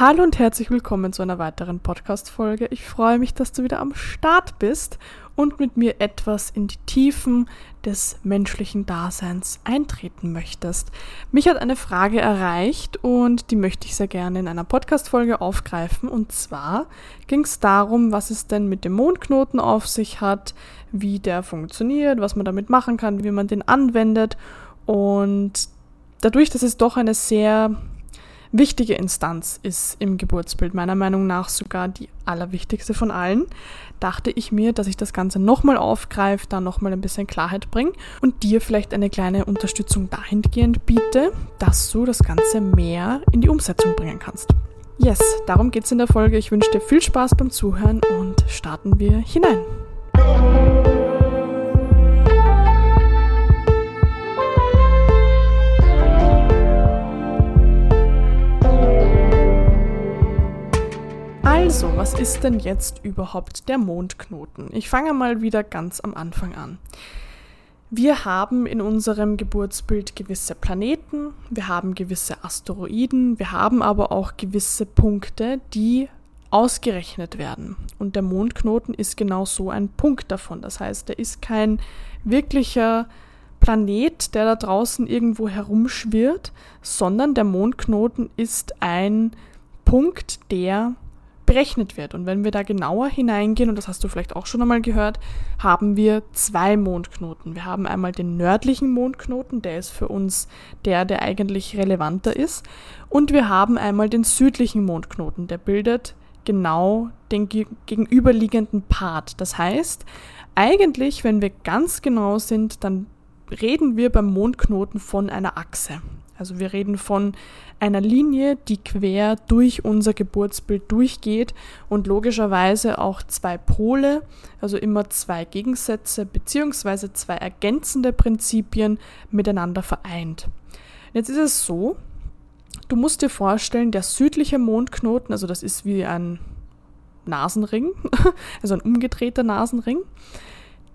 Hallo und herzlich willkommen zu einer weiteren Podcast-Folge. Ich freue mich, dass du wieder am Start bist und mit mir etwas in die Tiefen des menschlichen Daseins eintreten möchtest. Mich hat eine Frage erreicht und die möchte ich sehr gerne in einer Podcast-Folge aufgreifen. Und zwar ging es darum, was es denn mit dem Mondknoten auf sich hat, wie der funktioniert, was man damit machen kann, wie man den anwendet. Und dadurch, dass es doch eine sehr wichtige Instanz ist im Geburtsbild, meiner Meinung nach sogar die allerwichtigste von allen, dachte ich mir, dass ich das Ganze nochmal aufgreife, da nochmal ein bisschen Klarheit bringe und dir vielleicht eine kleine Unterstützung dahingehend biete, dass du das Ganze mehr in die Umsetzung bringen kannst. Yes, darum geht es in der Folge. Ich wünsche dir viel Spaß beim Zuhören und starten wir hinein. Also, was ist denn jetzt überhaupt der Mondknoten? Ich fange mal wieder ganz am Anfang an. Wir haben in unserem Geburtsbild gewisse Planeten, wir haben gewisse Asteroiden, wir haben aber auch gewisse Punkte, die ausgerechnet werden. Und der Mondknoten ist genau so ein Punkt davon. Das heißt, er ist kein wirklicher Planet, der da draußen irgendwo herumschwirrt, sondern der Mondknoten ist ein Punkt, der berechnet wird. Und wenn wir da genauer hineingehen, und das hast du vielleicht auch schon einmal gehört, haben wir zwei Mondknoten. Wir haben einmal den nördlichen Mondknoten, der ist für uns der, der eigentlich relevanter ist. Und wir haben einmal den südlichen Mondknoten, der bildet genau den gegenüberliegenden Part. Das heißt, eigentlich, wenn wir ganz genau sind, dann reden wir beim Mondknoten von einer Achse. Also wir reden von einer Linie, die quer durch unser Geburtsbild durchgeht und logischerweise auch zwei Pole, also immer zwei Gegensätze beziehungsweise zwei ergänzende Prinzipien miteinander vereint. Jetzt ist es so, du musst dir vorstellen, der südliche Mondknoten, also das ist wie ein Nasenring, also ein umgedrehter Nasenring,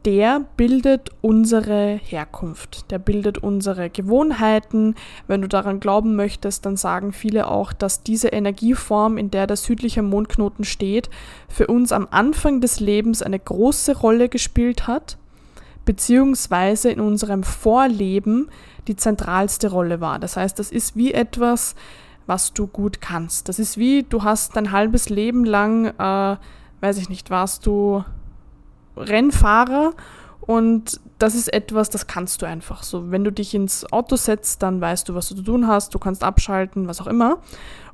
der bildet unsere Herkunft, der bildet unsere Gewohnheiten. Wenn du daran glauben möchtest, dann sagen viele auch, dass diese Energieform, in der der südliche Mondknoten steht, für uns am Anfang des Lebens eine große Rolle gespielt hat, beziehungsweise in unserem Vorleben die zentralste Rolle war. Das heißt, das ist wie etwas, was du gut kannst. Das ist wie, du hast dein halbes Leben lang, äh, weiß ich nicht, warst du Rennfahrer und das ist etwas, das kannst du einfach so. Wenn du dich ins Auto setzt, dann weißt du, was du zu tun hast, du kannst abschalten, was auch immer.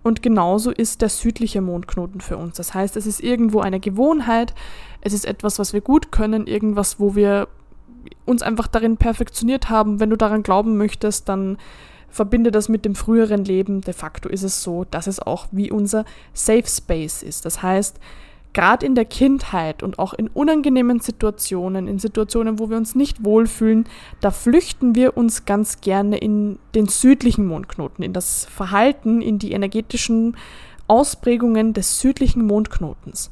Und genauso ist der südliche Mondknoten für uns. Das heißt, es ist irgendwo eine Gewohnheit, es ist etwas, was wir gut können, irgendwas, wo wir uns einfach darin perfektioniert haben. Wenn du daran glauben möchtest, dann verbinde das mit dem früheren Leben. De facto ist es so, dass es auch wie unser Safe Space ist. Das heißt, gerade in der Kindheit und auch in unangenehmen Situationen, in Situationen, wo wir uns nicht wohlfühlen, da flüchten wir uns ganz gerne in den südlichen Mondknoten, in das Verhalten, in die energetischen Ausprägungen des südlichen Mondknotens.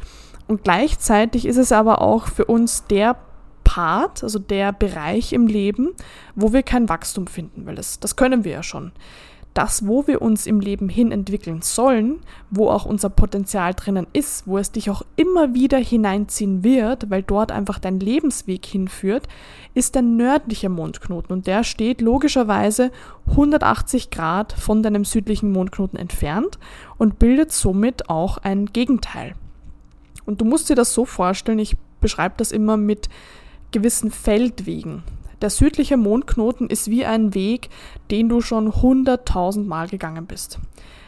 Und gleichzeitig ist es aber auch für uns der Part, also der Bereich im Leben, wo wir kein Wachstum finden, weil das, das können wir ja schon das, wo wir uns im Leben hin entwickeln sollen, wo auch unser Potenzial drinnen ist, wo es dich auch immer wieder hineinziehen wird, weil dort einfach dein Lebensweg hinführt, ist der nördliche Mondknoten und der steht logischerweise 180 Grad von deinem südlichen Mondknoten entfernt und bildet somit auch ein Gegenteil. Und du musst dir das so vorstellen, ich beschreibe das immer mit gewissen Feldwegen. Der südliche Mondknoten ist wie ein Weg, den du schon hunderttausend Mal gegangen bist.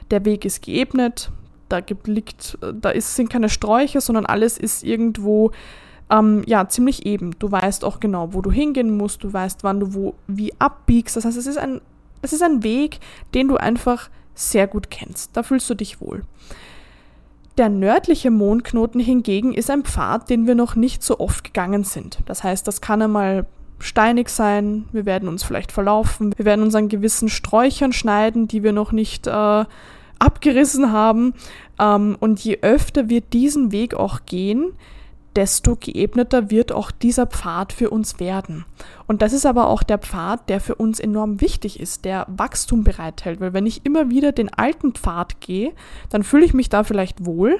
Der Weg ist geebnet, da gibt, liegt, da ist, sind keine Sträucher, sondern alles ist irgendwo ähm, ja, ziemlich eben. Du weißt auch genau, wo du hingehen musst, du weißt, wann du wo wie abbiegst. Das heißt, es ist ein, es ist ein Weg, den du einfach sehr gut kennst. Da fühlst du dich wohl. Der nördliche Mondknoten hingegen ist ein Pfad, den wir noch nicht so oft gegangen sind. Das heißt, das kann einmal steinig sein, wir werden uns vielleicht verlaufen, wir werden uns an gewissen Sträuchern schneiden, die wir noch nicht äh, abgerissen haben. Ähm, und je öfter wir diesen Weg auch gehen, desto geebneter wird auch dieser Pfad für uns werden. Und das ist aber auch der Pfad, der für uns enorm wichtig ist, der Wachstum bereithält. Weil wenn ich immer wieder den alten Pfad gehe, dann fühle ich mich da vielleicht wohl,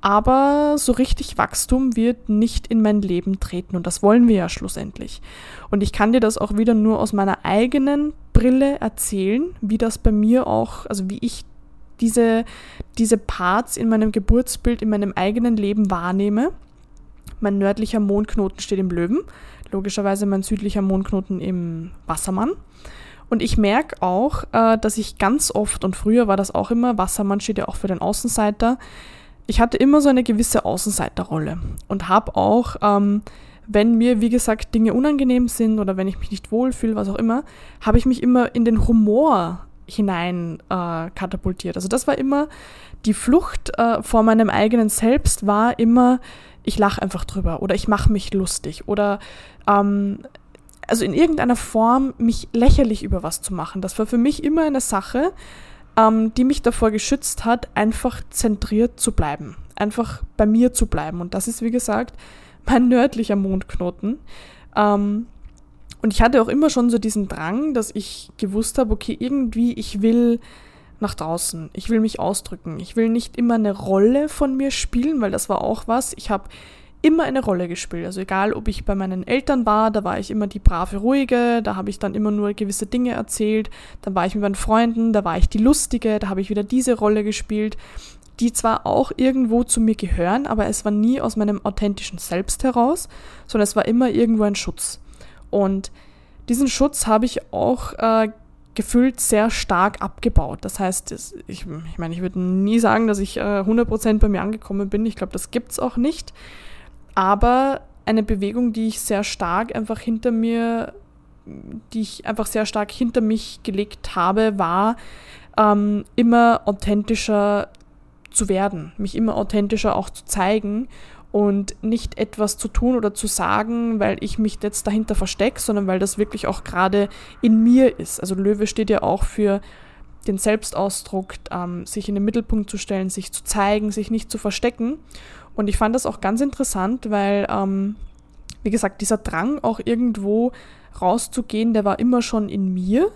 aber so richtig Wachstum wird nicht in mein Leben treten und das wollen wir ja schlussendlich. Und ich kann dir das auch wieder nur aus meiner eigenen Brille erzählen, wie das bei mir auch, also wie ich diese, diese Parts in meinem Geburtsbild, in meinem eigenen Leben wahrnehme. Mein nördlicher Mondknoten steht im Löwen, logischerweise mein südlicher Mondknoten im Wassermann. Und ich merke auch, äh, dass ich ganz oft, und früher war das auch immer, Wassermann steht ja auch für den Außenseiter, ich hatte immer so eine gewisse Außenseiterrolle und habe auch, ähm, wenn mir, wie gesagt, Dinge unangenehm sind oder wenn ich mich nicht wohlfühle, was auch immer, habe ich mich immer in den Humor hinein äh, katapultiert. Also das war immer die Flucht äh, vor meinem eigenen Selbst war immer, ich lache einfach drüber oder ich mache mich lustig oder ähm, also in irgendeiner Form mich lächerlich über was zu machen. Das war für mich immer eine Sache, ähm, die mich davor geschützt hat, einfach zentriert zu bleiben, einfach bei mir zu bleiben. Und das ist, wie gesagt, mein nördlicher Mondknoten. Ähm, und ich hatte auch immer schon so diesen Drang, dass ich gewusst habe, okay, irgendwie, ich will nach draußen, ich will mich ausdrücken, ich will nicht immer eine Rolle von mir spielen, weil das war auch was. Ich habe immer eine Rolle gespielt. Also egal, ob ich bei meinen Eltern war, da war ich immer die brave, ruhige, da habe ich dann immer nur gewisse Dinge erzählt. Dann war ich mit meinen Freunden, da war ich die lustige, da habe ich wieder diese Rolle gespielt, die zwar auch irgendwo zu mir gehören, aber es war nie aus meinem authentischen Selbst heraus, sondern es war immer irgendwo ein Schutz. Und diesen Schutz habe ich auch äh, gefühlt sehr stark abgebaut. Das heißt, ich, ich meine, ich würde nie sagen, dass ich äh, 100% bei mir angekommen bin. Ich glaube, das gibt es auch nicht. Aber eine Bewegung, die ich sehr stark einfach hinter mir, die ich einfach sehr stark hinter mich gelegt habe, war ähm, immer authentischer zu werden, mich immer authentischer auch zu zeigen und nicht etwas zu tun oder zu sagen, weil ich mich jetzt dahinter verstecke, sondern weil das wirklich auch gerade in mir ist. Also Löwe steht ja auch für den Selbstausdruck, ähm, sich in den Mittelpunkt zu stellen, sich zu zeigen, sich nicht zu verstecken. Und ich fand das auch ganz interessant, weil, ähm, wie gesagt, dieser Drang auch irgendwo rauszugehen, der war immer schon in mir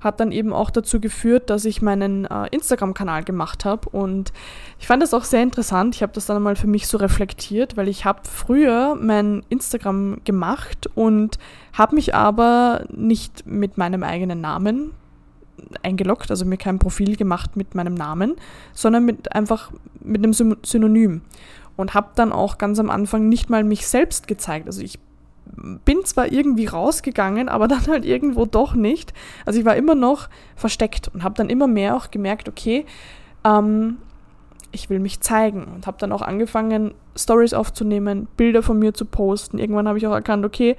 hat dann eben auch dazu geführt, dass ich meinen äh, Instagram-Kanal gemacht habe. Und ich fand das auch sehr interessant. Ich habe das dann einmal für mich so reflektiert, weil ich habe früher mein Instagram gemacht und habe mich aber nicht mit meinem eigenen Namen eingeloggt, also mir kein Profil gemacht mit meinem Namen, sondern mit einfach mit einem Synonym und habe dann auch ganz am Anfang nicht mal mich selbst gezeigt. Also ich bin zwar irgendwie rausgegangen, aber dann halt irgendwo doch nicht. Also ich war immer noch versteckt und habe dann immer mehr auch gemerkt, okay, ähm, ich will mich zeigen und habe dann auch angefangen, Stories aufzunehmen, Bilder von mir zu posten. Irgendwann habe ich auch erkannt, okay,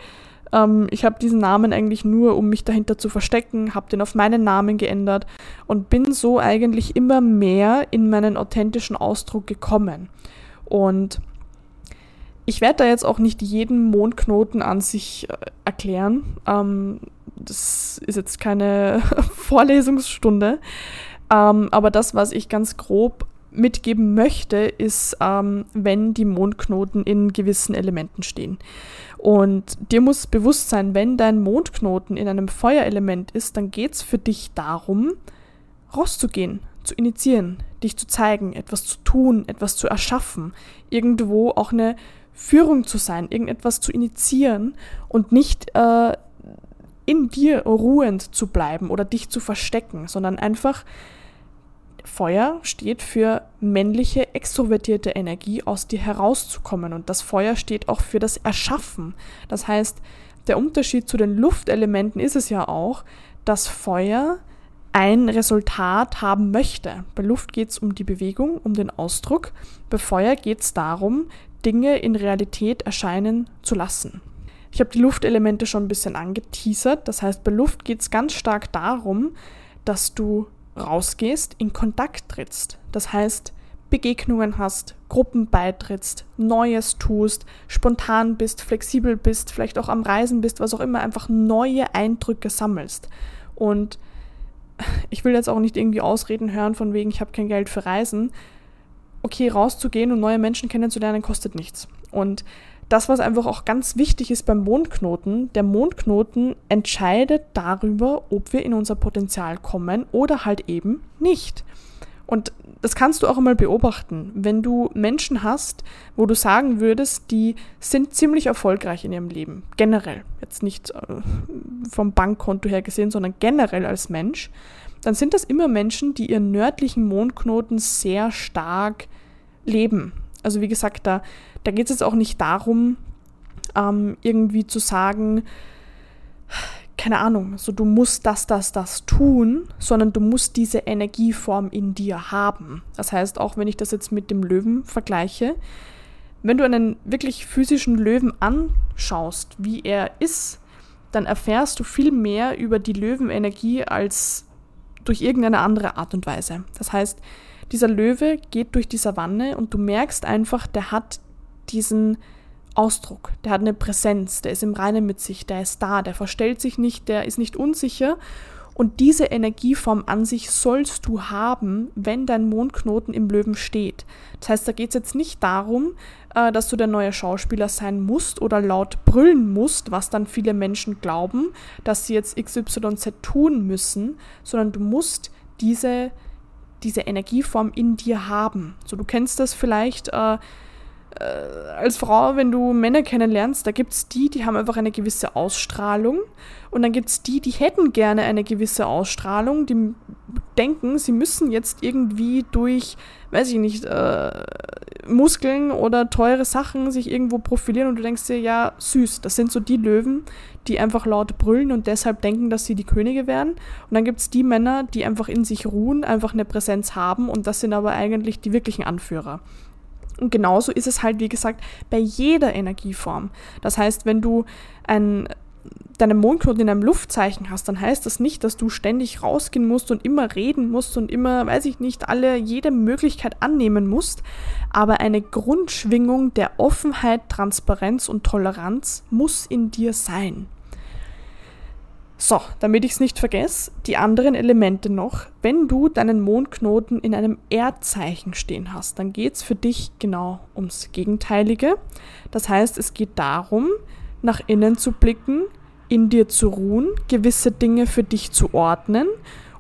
ähm, ich habe diesen Namen eigentlich nur, um mich dahinter zu verstecken, habe den auf meinen Namen geändert und bin so eigentlich immer mehr in meinen authentischen Ausdruck gekommen. Und ich werde da jetzt auch nicht jeden Mondknoten an sich äh, erklären. Ähm, das ist jetzt keine Vorlesungsstunde. Ähm, aber das, was ich ganz grob mitgeben möchte, ist, ähm, wenn die Mondknoten in gewissen Elementen stehen. Und dir muss bewusst sein, wenn dein Mondknoten in einem Feuerelement ist, dann geht es für dich darum, rauszugehen, zu initiieren, dich zu zeigen, etwas zu tun, etwas zu erschaffen, irgendwo auch eine Führung zu sein, irgendetwas zu initiieren und nicht äh, in dir ruhend zu bleiben oder dich zu verstecken, sondern einfach Feuer steht für männliche, extrovertierte Energie, aus dir herauszukommen. Und das Feuer steht auch für das Erschaffen. Das heißt, der Unterschied zu den Luftelementen ist es ja auch, dass Feuer ein Resultat haben möchte. Bei Luft geht es um die Bewegung, um den Ausdruck. Bei Feuer geht es darum, Dinge in Realität erscheinen zu lassen. Ich habe die Luftelemente schon ein bisschen angeteasert. Das heißt, bei Luft geht es ganz stark darum, dass du rausgehst, in Kontakt trittst. Das heißt, Begegnungen hast, Gruppen beitrittst, Neues tust, spontan bist, flexibel bist, vielleicht auch am Reisen bist, was auch immer, einfach neue Eindrücke sammelst. Und ich will jetzt auch nicht irgendwie Ausreden hören von wegen, ich habe kein Geld für Reisen okay, rauszugehen und neue Menschen kennenzulernen, kostet nichts. Und das, was einfach auch ganz wichtig ist beim Mondknoten, der Mondknoten entscheidet darüber, ob wir in unser Potenzial kommen oder halt eben nicht. Und das kannst du auch einmal beobachten. Wenn du Menschen hast, wo du sagen würdest, die sind ziemlich erfolgreich in ihrem Leben, generell, jetzt nicht äh, vom Bankkonto her gesehen, sondern generell als Mensch, dann sind das immer Menschen, die ihren nördlichen Mondknoten sehr stark leben. Also wie gesagt, da, da geht es jetzt auch nicht darum, ähm, irgendwie zu sagen, keine Ahnung, so du musst das, das, das tun, sondern du musst diese Energieform in dir haben. Das heißt, auch wenn ich das jetzt mit dem Löwen vergleiche, wenn du einen wirklich physischen Löwen anschaust, wie er ist, dann erfährst du viel mehr über die Löwenenergie als durch irgendeine andere Art und Weise. Das heißt, dieser Löwe geht durch die Savanne und du merkst einfach, der hat diesen Ausdruck, der hat eine Präsenz, der ist im Reinen mit sich, der ist da, der verstellt sich nicht, der ist nicht unsicher. Und diese Energieform an sich sollst du haben, wenn dein Mondknoten im Löwen steht. Das heißt, da geht es jetzt nicht darum, äh, dass du der neue Schauspieler sein musst oder laut brüllen musst, was dann viele Menschen glauben, dass sie jetzt XYZ tun müssen, sondern du musst diese, diese Energieform in dir haben. So, du kennst das vielleicht. Äh, äh, als Frau, wenn du Männer kennenlernst, da gibt es die, die haben einfach eine gewisse Ausstrahlung. Und dann gibt es die, die hätten gerne eine gewisse Ausstrahlung, die denken, sie müssen jetzt irgendwie durch, weiß ich nicht, äh, Muskeln oder teure Sachen sich irgendwo profilieren und du denkst dir, ja, süß, das sind so die Löwen, die einfach laut brüllen und deshalb denken, dass sie die Könige werden. Und dann gibt es die Männer, die einfach in sich ruhen, einfach eine Präsenz haben und das sind aber eigentlich die wirklichen Anführer. Und genauso ist es halt, wie gesagt, bei jeder Energieform. Das heißt, wenn du ein, deine Mondknoten in einem Luftzeichen hast, dann heißt das nicht, dass du ständig rausgehen musst und immer reden musst und immer, weiß ich nicht, alle jede Möglichkeit annehmen musst. Aber eine Grundschwingung der Offenheit, Transparenz und Toleranz muss in dir sein. So, damit ich es nicht vergesse, die anderen Elemente noch. Wenn du deinen Mondknoten in einem Erdzeichen stehen hast, dann geht es für dich genau ums Gegenteilige. Das heißt, es geht darum, nach innen zu blicken, in dir zu ruhen, gewisse Dinge für dich zu ordnen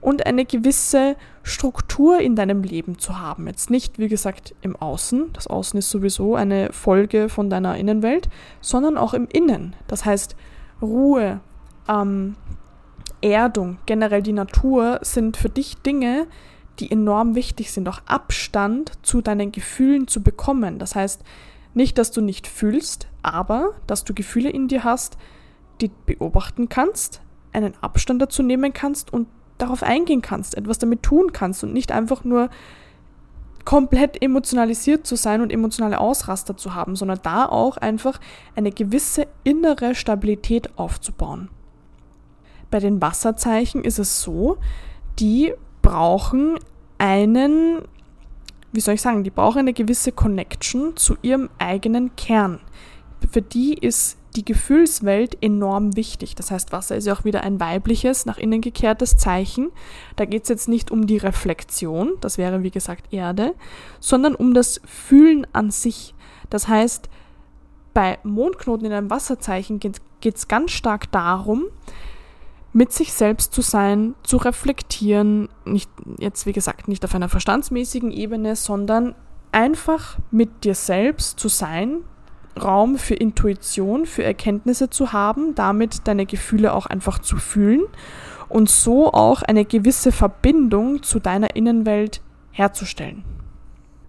und eine gewisse Struktur in deinem Leben zu haben. Jetzt nicht, wie gesagt, im Außen, das Außen ist sowieso eine Folge von deiner Innenwelt, sondern auch im Innen. Das heißt, Ruhe, ähm, Erdung, generell die Natur sind für dich Dinge, die enorm wichtig sind, auch Abstand zu deinen Gefühlen zu bekommen. Das heißt, nicht, dass du nicht fühlst, aber dass du Gefühle in dir hast, die beobachten kannst, einen Abstand dazu nehmen kannst und darauf eingehen kannst, etwas damit tun kannst und nicht einfach nur komplett emotionalisiert zu sein und emotionale Ausraster zu haben, sondern da auch einfach eine gewisse innere Stabilität aufzubauen. Bei den Wasserzeichen ist es so, die brauchen einen, wie soll ich sagen, die brauchen eine gewisse Connection zu ihrem eigenen Kern. Für die ist die Gefühlswelt enorm wichtig. Das heißt, Wasser ist ja auch wieder ein weibliches, nach innen gekehrtes Zeichen. Da geht es jetzt nicht um die Reflexion, das wäre wie gesagt Erde, sondern um das Fühlen an sich. Das heißt, bei Mondknoten in einem Wasserzeichen geht es ganz stark darum, mit sich selbst zu sein, zu reflektieren, nicht jetzt wie gesagt nicht auf einer verstandsmäßigen Ebene, sondern einfach mit dir selbst zu sein, Raum für Intuition, für Erkenntnisse zu haben, damit deine Gefühle auch einfach zu fühlen und so auch eine gewisse Verbindung zu deiner Innenwelt herzustellen.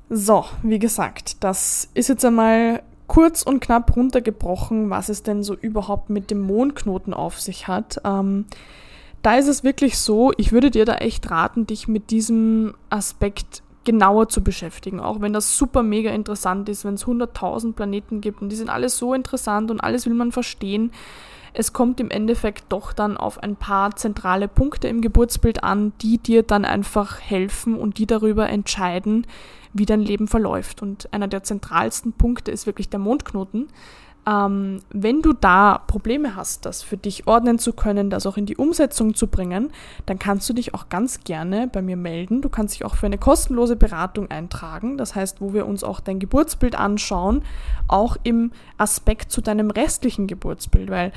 So, wie gesagt, das ist jetzt einmal kurz und knapp runtergebrochen, was es denn so überhaupt mit dem Mondknoten auf sich hat. Ähm, da ist es wirklich so, ich würde dir da echt raten, dich mit diesem Aspekt genauer zu beschäftigen, auch wenn das super mega interessant ist, wenn es 100.000 Planeten gibt und die sind alle so interessant und alles will man verstehen. Es kommt im Endeffekt doch dann auf ein paar zentrale Punkte im Geburtsbild an, die dir dann einfach helfen und die darüber entscheiden, wie dein Leben verläuft. Und einer der zentralsten Punkte ist wirklich der Mondknoten. Ähm, wenn du da Probleme hast, das für dich ordnen zu können, das auch in die Umsetzung zu bringen, dann kannst du dich auch ganz gerne bei mir melden. Du kannst dich auch für eine kostenlose Beratung eintragen. Das heißt, wo wir uns auch dein Geburtsbild anschauen, auch im Aspekt zu deinem restlichen Geburtsbild, weil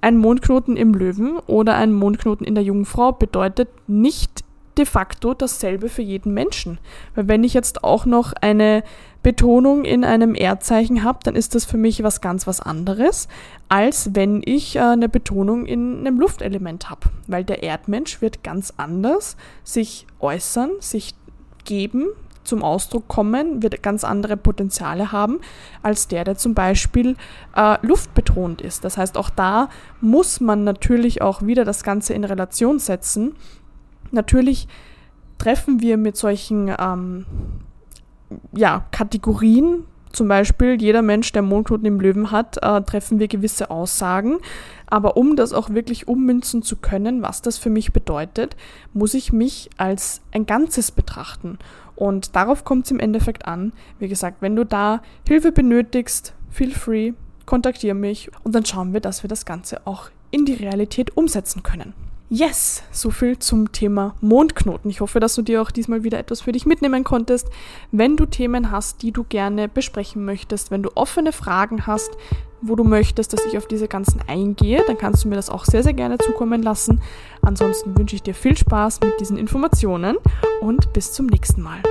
ein Mondknoten im Löwen oder ein Mondknoten in der Jungfrau bedeutet nicht de facto dasselbe für jeden Menschen. Weil wenn ich jetzt auch noch eine Betonung in einem Erdzeichen habe, dann ist das für mich was ganz was anderes, als wenn ich äh, eine Betonung in einem Luftelement habe. Weil der Erdmensch wird ganz anders sich äußern, sich geben, zum Ausdruck kommen, wird ganz andere Potenziale haben, als der, der zum Beispiel äh, luftbetont ist. Das heißt, auch da muss man natürlich auch wieder das Ganze in Relation setzen Natürlich treffen wir mit solchen ähm, ja, Kategorien, zum Beispiel jeder Mensch, der Mondknoten im Löwen hat, äh, treffen wir gewisse Aussagen. Aber um das auch wirklich ummünzen zu können, was das für mich bedeutet, muss ich mich als ein Ganzes betrachten. Und darauf kommt es im Endeffekt an. Wie gesagt, wenn du da Hilfe benötigst, feel free, kontaktiere mich und dann schauen wir, dass wir das Ganze auch in die Realität umsetzen können. Yes, so viel zum Thema Mondknoten. Ich hoffe, dass du dir auch diesmal wieder etwas für dich mitnehmen konntest. Wenn du Themen hast, die du gerne besprechen möchtest, wenn du offene Fragen hast, wo du möchtest, dass ich auf diese ganzen eingehe, dann kannst du mir das auch sehr, sehr gerne zukommen lassen. Ansonsten wünsche ich dir viel Spaß mit diesen Informationen und bis zum nächsten Mal.